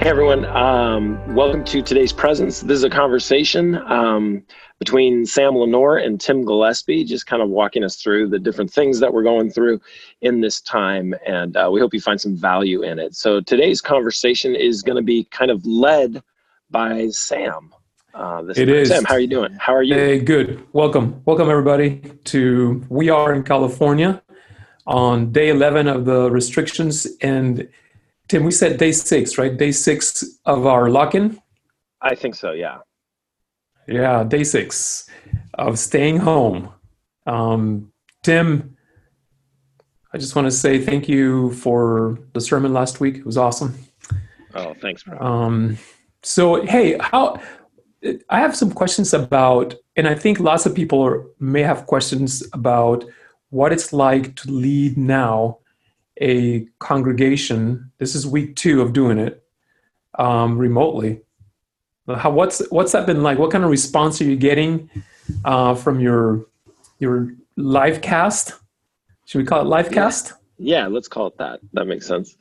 Hey everyone, um, welcome to today's presence. This is a conversation um, between Sam Lenore and Tim Gillespie, just kind of walking us through the different things that we're going through in this time, and uh, we hope you find some value in it. So today's conversation is going to be kind of led by Sam. Uh, this it is. Sam, how are you doing? How are you? Hey, good. Welcome, welcome everybody to. We are in California on day 11 of the restrictions and Tim, we said day six, right? Day six of our lock-in. I think so. Yeah. Yeah, day six of staying home. Um, Tim, I just want to say thank you for the sermon last week. It was awesome. Oh, thanks, bro. Um, so, hey, how? I have some questions about, and I think lots of people are, may have questions about what it's like to lead now a congregation. This is week two of doing it um, remotely. How, what's what's that been like? What kind of response are you getting uh, from your your live cast? Should we call it live cast? Yeah, let's call it that. That makes sense.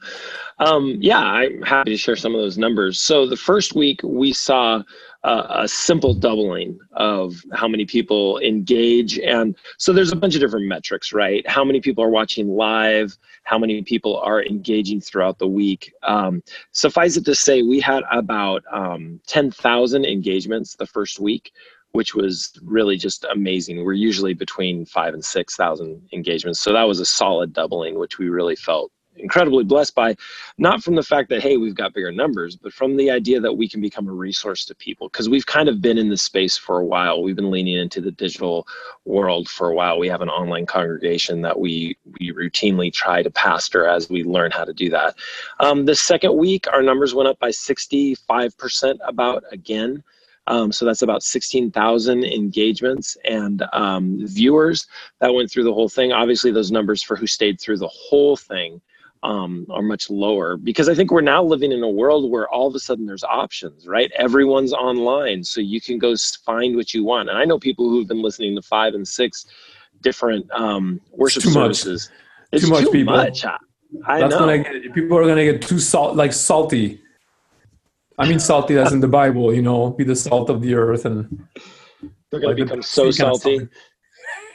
Um, yeah, I'm happy to share some of those numbers. So the first week we saw a simple doubling of how many people engage, and so there's a bunch of different metrics, right? How many people are watching live? How many people are engaging throughout the week? Um, suffice it to say, we had about um, 10,000 engagements the first week which was really just amazing. We're usually between five and six thousand engagements, so that was a solid doubling, which we really felt incredibly blessed by. Not from the fact that hey, we've got bigger numbers, but from the idea that we can become a resource to people because we've kind of been in this space for a while. We've been leaning into the digital world for a while. We have an online congregation that we we routinely try to pastor as we learn how to do that. Um, the second week, our numbers went up by sixty five percent about again. Um, so that's about 16,000 engagements and um, viewers that went through the whole thing. Obviously, those numbers for who stayed through the whole thing um, are much lower because I think we're now living in a world where all of a sudden there's options, right? Everyone's online, so you can go find what you want. And I know people who've been listening to five and six different um, worship too services. Much. It's too much too people. Much. I That's know. I get, people are gonna get too salt, like salty. I mean salty as in the Bible, you know, be the salt of the earth and they're going like to become so salty.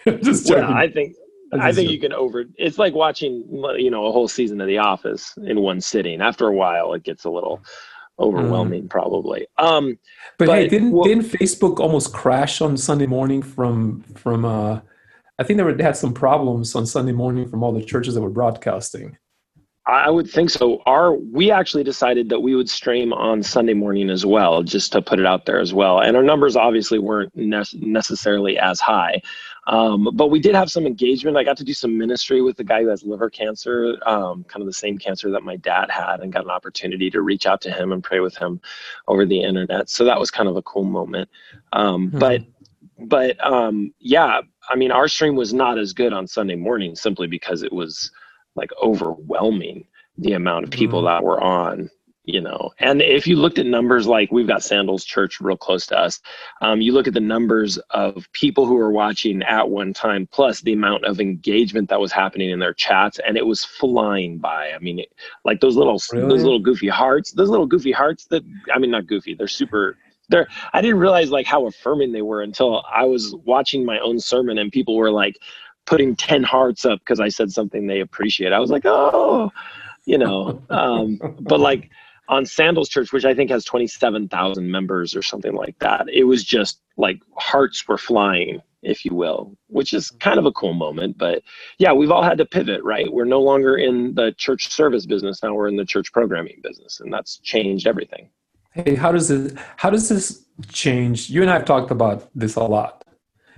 Just yeah, I think I think you can over. It's like watching you know a whole season of The Office in one sitting. After a while, it gets a little overwhelming, mm. probably. Um, but, but, hey, didn't well, didn't Facebook almost crash on Sunday morning from from? Uh, I think they, were, they had some problems on Sunday morning from all the churches that were broadcasting. I would think so. Our we actually decided that we would stream on Sunday morning as well, just to put it out there as well. And our numbers obviously weren't ne- necessarily as high, um, but we did have some engagement. I got to do some ministry with the guy who has liver cancer, um, kind of the same cancer that my dad had, and got an opportunity to reach out to him and pray with him over the internet. So that was kind of a cool moment. Um, mm-hmm. But but um, yeah, I mean, our stream was not as good on Sunday morning simply because it was like overwhelming the amount of people mm. that were on you know and if you looked at numbers like we've got sandals church real close to us um, you look at the numbers of people who were watching at one time plus the amount of engagement that was happening in their chats and it was flying by i mean it, like those little really? those little goofy hearts those little goofy hearts that i mean not goofy they're super they're i didn't realize like how affirming they were until i was watching my own sermon and people were like putting 10 hearts up because I said something they appreciate. I was like, oh, you know, um, but like on Sandals Church, which I think has 27,000 members or something like that, it was just like hearts were flying, if you will, which is mm-hmm. kind of a cool moment. But yeah, we've all had to pivot, right? We're no longer in the church service business. Now we're in the church programming business, and that's changed everything. Hey, how does this, how does this change? You and I have talked about this a lot.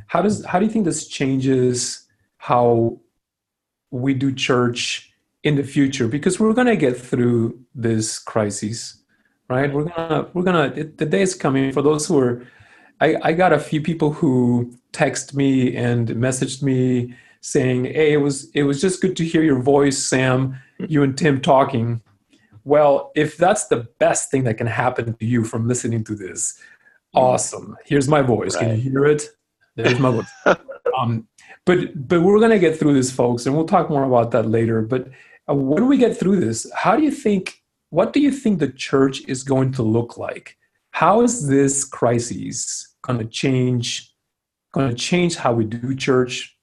How does, how do you think this changes how we do church in the future because we're going to get through this crisis right? We're gonna we're gonna the day is coming for those who are I, I got a few people who text me and messaged me saying hey it was it was just good to hear your voice sam you and tim talking. Well if that's the best thing that can happen to you from listening to this awesome. Here's my voice. Right. can you hear it? There's my voice. Um, but but we're going to get through this folks and we'll talk more about that later but Uh, when we get through this how do you think what do you think the church is going to look like? How is this crisis going to change? Going to change how we do church?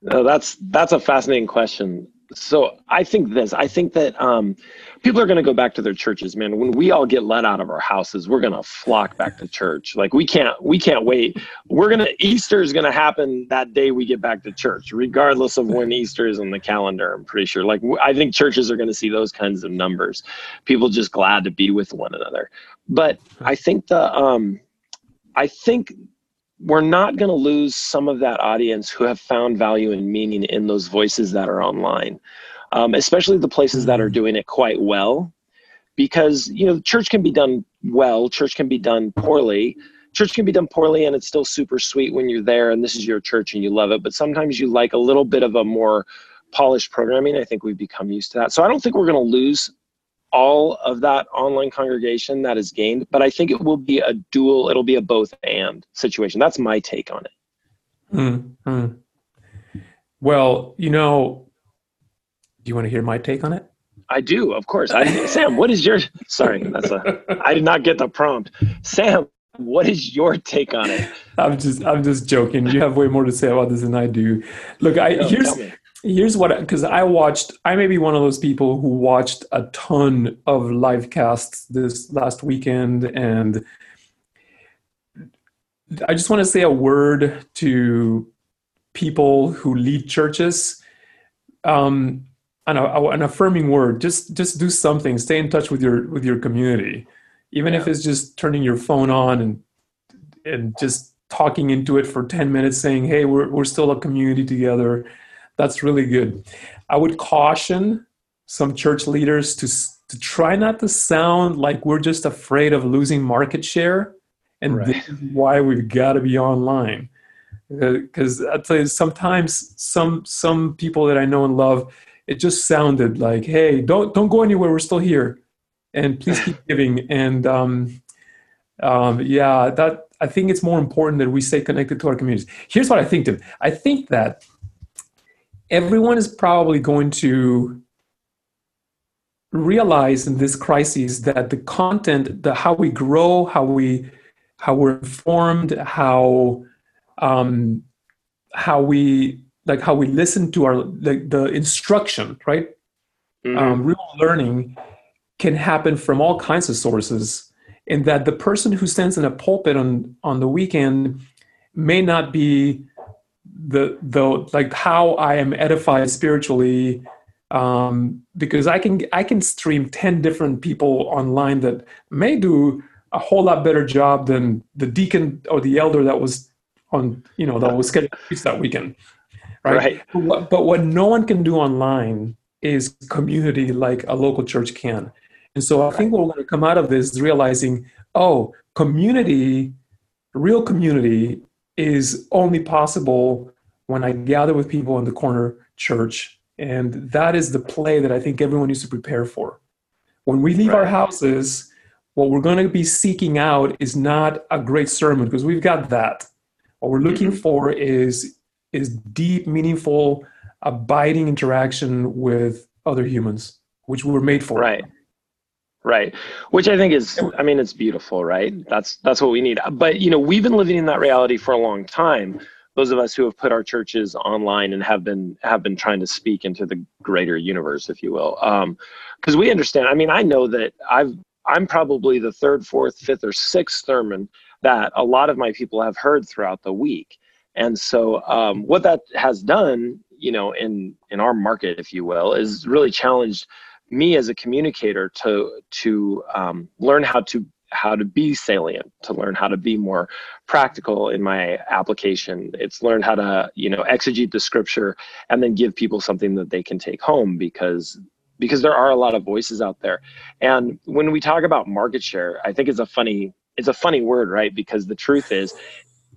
No, that's that's a fascinating question so I think this. I think that um, people are going to go back to their churches, man. When we all get let out of our houses, we're going to flock back to church. Like we can't, we can't wait. We're gonna Easter is going to happen that day we get back to church, regardless of when Easter is on the calendar. I'm pretty sure. Like I think churches are going to see those kinds of numbers. People just glad to be with one another. But I think the, um, I think we're not going to lose some of that audience who have found value and meaning in those voices that are online, um, especially the places that are mm-hmm. doing it quite well. Because, you know, church can be done well, church can be done poorly. Church can be done poorly and it's still super sweet when you're there and this is your church and you love it. But sometimes you like a little bit of a more polished programming. I think we've become used to that. So I don't think we're going to lose all of that online congregation that is gained, but I think it will be a dual, it'll be a both and situation. That's my take on it. Mm-hmm. Well, you know, do you want to hear my take on it? I do, of course. I, Sam, what is your? Sorry, that's a. I did not get the prompt. Sam, what is your take on it? I'm just, I'm just joking. You have way more to say about this than I do. Look, I no, here's here's what because i watched i may be one of those people who watched a ton of live casts this last weekend and i just want to say a word to people who lead churches. Um an, an affirming word just just do something stay in touch with your with your community. Even yeah. if it's just turning your phone on and and just talking into it for 10 minutes saying hey we're, we're still a community together that's really good. I would caution some church leaders to to try not to sound like we're just afraid of losing market share, and right. this is why we've got to be online. Because uh, I tell you, sometimes some some people that I know and love, it just sounded like, "Hey, don't don't go anywhere. We're still here, and please keep giving." And um, um, yeah, that I think it's more important that we stay connected to our communities. Here's what I think, Tim. I think that everyone is probably going to realize in this crisis that the content, the how we grow, how we how we're informed, how um, how we like how we listen to our like the instruction, right? Mm-hmm. Um, real learning can happen from all kinds of sources, and that the person who stands in a pulpit on on the weekend may not be the the like how I am edified spiritually um, because I can I can stream ten different people online that may do a whole lot better job than the deacon or the elder that was on you know that was scheduled that weekend, right? right. But, what, but what no one can do online is community like a local church can, and so I think what we're going to come out of this is realizing, oh, community, real community is only possible when I gather with people in the corner church. And that is the play that I think everyone needs to prepare for. When we leave right. our houses, what we're going to be seeking out is not a great sermon because we've got that. What we're looking mm-hmm. for is is deep, meaningful, abiding interaction with other humans, which we were made for. Right right. Which i think is i mean it's beautiful right? That's that's what we need. But you know we've been living in that reality for a long time. Those of us who have put our churches online and have been have been trying to speak into the greater universe if you will because um, we understand i mean i know that i've i'm probably the third fourth fifth or sixth sermon that a lot of my people have heard throughout the week. And so um, what that has done you know in in our market if you will is really challenged me as a communicator to to um, learn how to how to be salient to learn how to be more practical in my application. It's learned how to you know exegete the scripture and then give people something that they can take home because because there are a lot of voices out there. And when we talk about market share i think it's a funny it's a funny word right? Because the truth is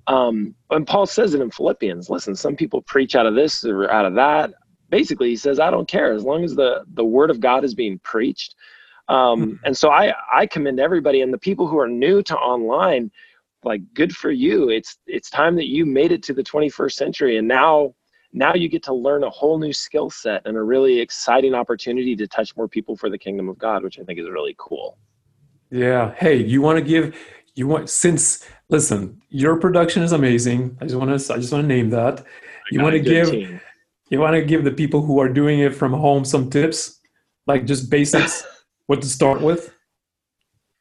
um and paul says it in philippians listen some people preach out of this or out of that basically he says i don't care as long as the the word of god is being preached um, hmm. and so i i commend everybody and the people who are new to online like good for you it's it's time that you made it to the 21st century and now now you get to learn a whole new skill set and a really exciting opportunity to touch more people for the kingdom of God, which I think is really cool. Yeah. Hey, you want to give you want since listen, your production is amazing. I just want to I just want to name that. You want to give team. You want to give the people who are doing it from home some tips, like just basics, what to start with.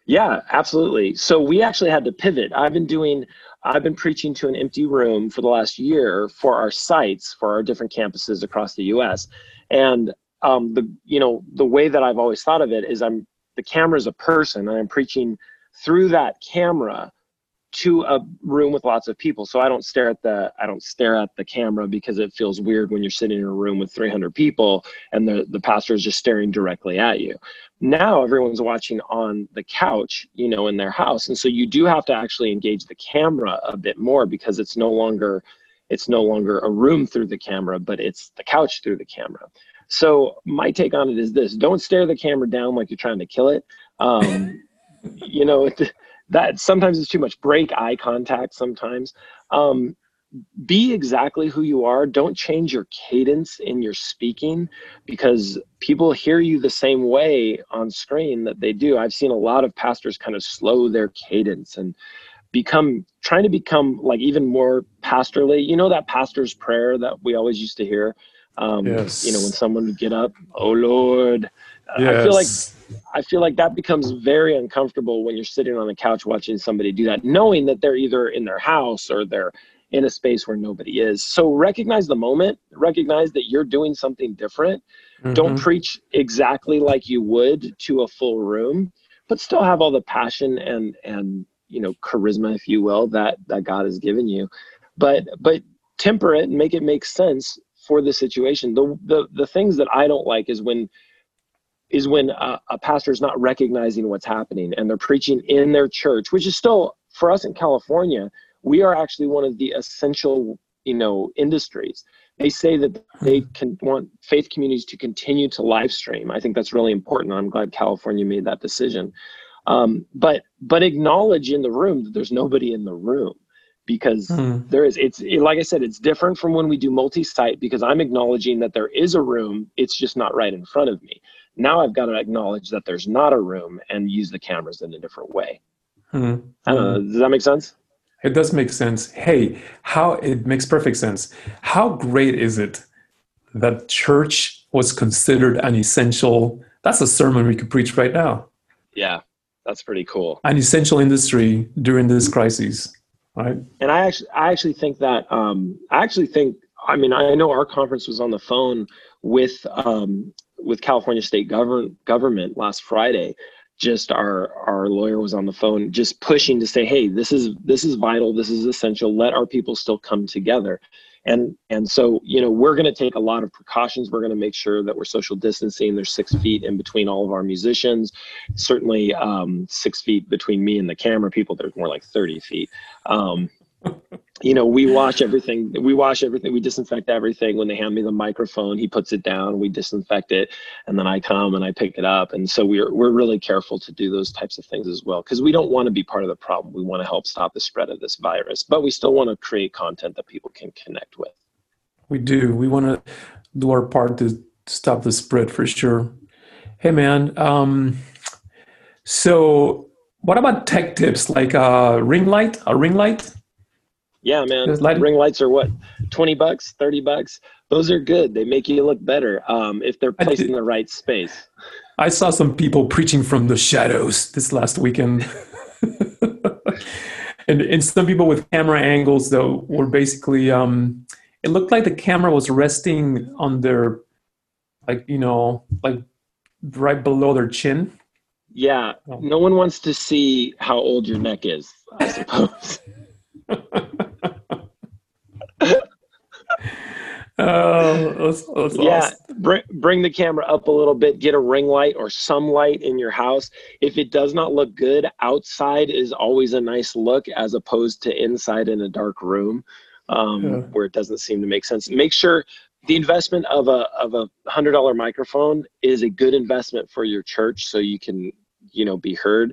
Yeah, absolutely. So we actually had to pivot. I've been doing I've been preaching to an empty room for the last year for our sites for our different campuses across the U.S. And um, the you know the way that I've always thought of it is I'm the camera is a person and I'm preaching through that camera to a room with lots of people. So I don't stare at the I don't stare at the camera because it feels weird when you're sitting in a room with 300 people and the the pastor is just staring directly at you. Now everyone's watching on the couch, you know, in their house, and so you do have to actually engage the camera a bit more because it's no longer it's no longer a room through the camera, but it's the couch through the camera. So my take on it is this: don't stare the camera down like you're trying to kill it. Um, you know, that sometimes it's too much. Break eye contact sometimes. Um, be exactly who you are. Don't change your cadence in your speaking because people hear you the same way on screen that they do. I've seen a lot of pastors kind of slow their cadence and become trying to become like even more pastorly. You know that pastor's prayer that we always used to hear. Um, yes. You know when someone would get up, oh Lord. Yes. I feel like I feel like that becomes very uncomfortable when you're sitting on the couch watching somebody do that, knowing that they're either in their house or they're in a space where nobody is. So recognize the moment, recognize that you're doing something different. Mm-hmm. Don't preach exactly like you would to a full room, but still have all the passion and and you know charisma if you will that that God has given you. But but temper it and make it make sense for the situation. The the the things that I don't like is when is when a, a pastor is not recognizing what's happening and they're preaching in their church, which is still for us in California, we are actually one of the essential, you know, industries. They say that they hmm. can want faith communities to continue to live stream. I think that's really important. I'm glad California made that decision. Um, but but acknowledge in the room that there's nobody in the room because hmm. there is it's it, like i said it's different from when we do multi-site because i'm acknowledging that there is a room it's just not right in front of me now I've got to acknowledge that there's not a room and use the cameras in a different way. Mm-hmm. does that make sense? It does make sense. Hey, how it makes perfect sense. How great is it that church was considered an essential? That's a sermon we could preach right now. Yeah, that's pretty cool. An essential industry during this crisis, right? And I actually, I actually think that. Um, I actually think. I mean, I know our conference was on the phone with um, with California state government government last Friday, just our our lawyer was on the phone just pushing to say, hey, this is this is vital, this is essential. Let our people still come together. And and so, you know, we're gonna take a lot of precautions. We're gonna make sure that we're social distancing. There's six feet in between all of our musicians. Certainly um, six feet between me and the camera people. There's more like 30 feet. Um, you know, we wash everything. We wash everything. We disinfect everything. When they hand me the microphone, he puts it down. We disinfect it, and then I come and I pick it up. And so we're we're really careful to do those types of things as well because we don't want to be part of the problem. We want to help stop the spread of this virus, but we still want to create content that people can connect with. We do. We want to do our part to stop the spread for sure. Hey, man. Um, so, what about tech tips like a ring light? A ring light? Yeah, man. Light- Ring lights are what, twenty bucks, thirty bucks. Those are good. They make you look better um, if they're placed in the right space. I saw some people preaching from the shadows this last weekend. and, and some people with camera angles though were basically um, it looked like the camera was resting on their like you know like right below their chin yeah oh. no one wants to see how old your neck is i suppose oh, that's, that's yeah. Awesome. Bring, bring the camera up a little bit. Get a ring light or some light in your house. If it does not look good, outside is always a nice look as opposed to inside in a dark room um, yeah. where it doesn't seem to make sense. Make sure the investment of a of a hundred dollar microphone is a good investment for your church, so you can you know be heard.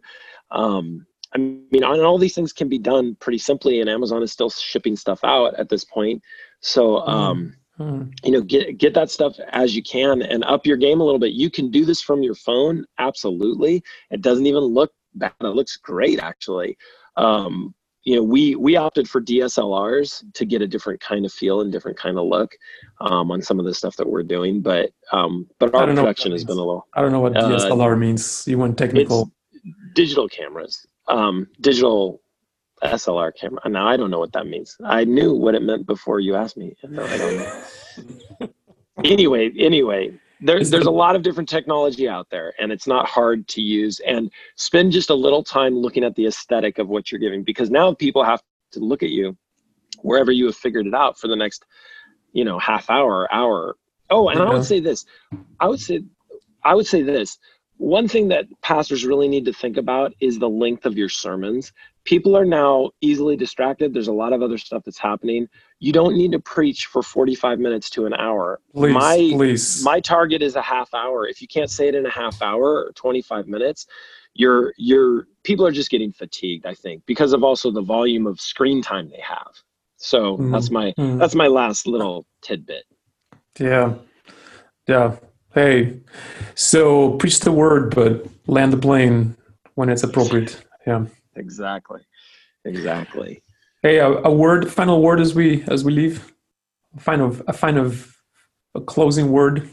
Um, I mean, all these things can be done pretty simply, and Amazon is still shipping stuff out at this point. So, mm-hmm. um, Hmm. You know, get get that stuff as you can and up your game a little bit. You can do this from your phone, absolutely. It doesn't even look bad. It looks great actually. Um, you know, we we opted for DSLRs to get a different kind of feel and different kind of look um, on some of the stuff that we're doing. But um, but our production has been a little. I don't know what DSLR uh, means. You went technical. digital cameras, um, digital SLR camera. Now I don't know what that means. I knew what it meant before you asked me. No, I don't know. anyway, anyway, there's there's a lot of different technology out there, and it's not hard to use. And spend just a little time looking at the aesthetic of what you're giving, because now people have to look at you wherever you have figured it out for the next, you know, half hour, hour. Oh, and I would say this. I would say, I would say this one thing that pastors really need to think about is the length of your sermons. People are now easily distracted. There's a lot of other stuff that's happening. You don't need to preach for 45 minutes to an hour. Please, my, please. my target is a half hour. If you can't say it in a half hour or 25 minutes, you're you're people are just getting fatigued, I think, because of also the volume of screen time they have. So mm-hmm. that's my mm-hmm. that's my last little tidbit. Yeah. Yeah. Hey, so preach the word, but land the plane when it's appropriate. Yeah. Exactly. Exactly. Hey, a, a word, final word as we as we leave. A final, a final, a closing word.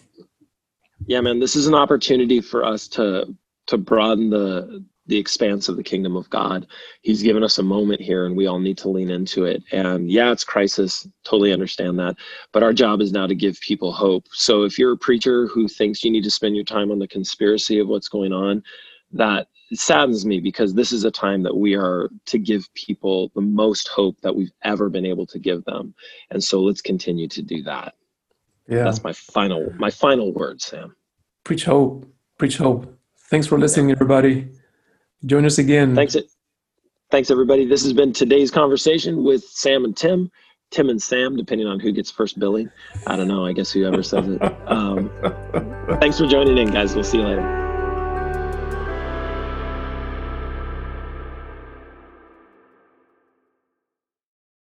Yeah, man. This is an opportunity for us to to broaden the the expanse of the kingdom of God. He's given us a moment here and we all need to lean into it. And yeah, it's crisis, totally understand that. But our job is now to give people hope. So if you're a preacher who thinks you need to spend your time on the conspiracy of what's going on, that saddens me because this is a time that we are to give people the most hope that we've ever been able to give them. And so let's continue to do that. Yeah. That's my final my final word, Sam. Preach hope. Preach hope. Thanks for listening, everybody. Join us again. Thanks. Thanks, everybody. This has been today's conversation with Sam and Tim. Tim and Sam, depending on who gets first billing. I don't know. I guess whoever says it. Um, thanks for joining in, guys. We'll see you later.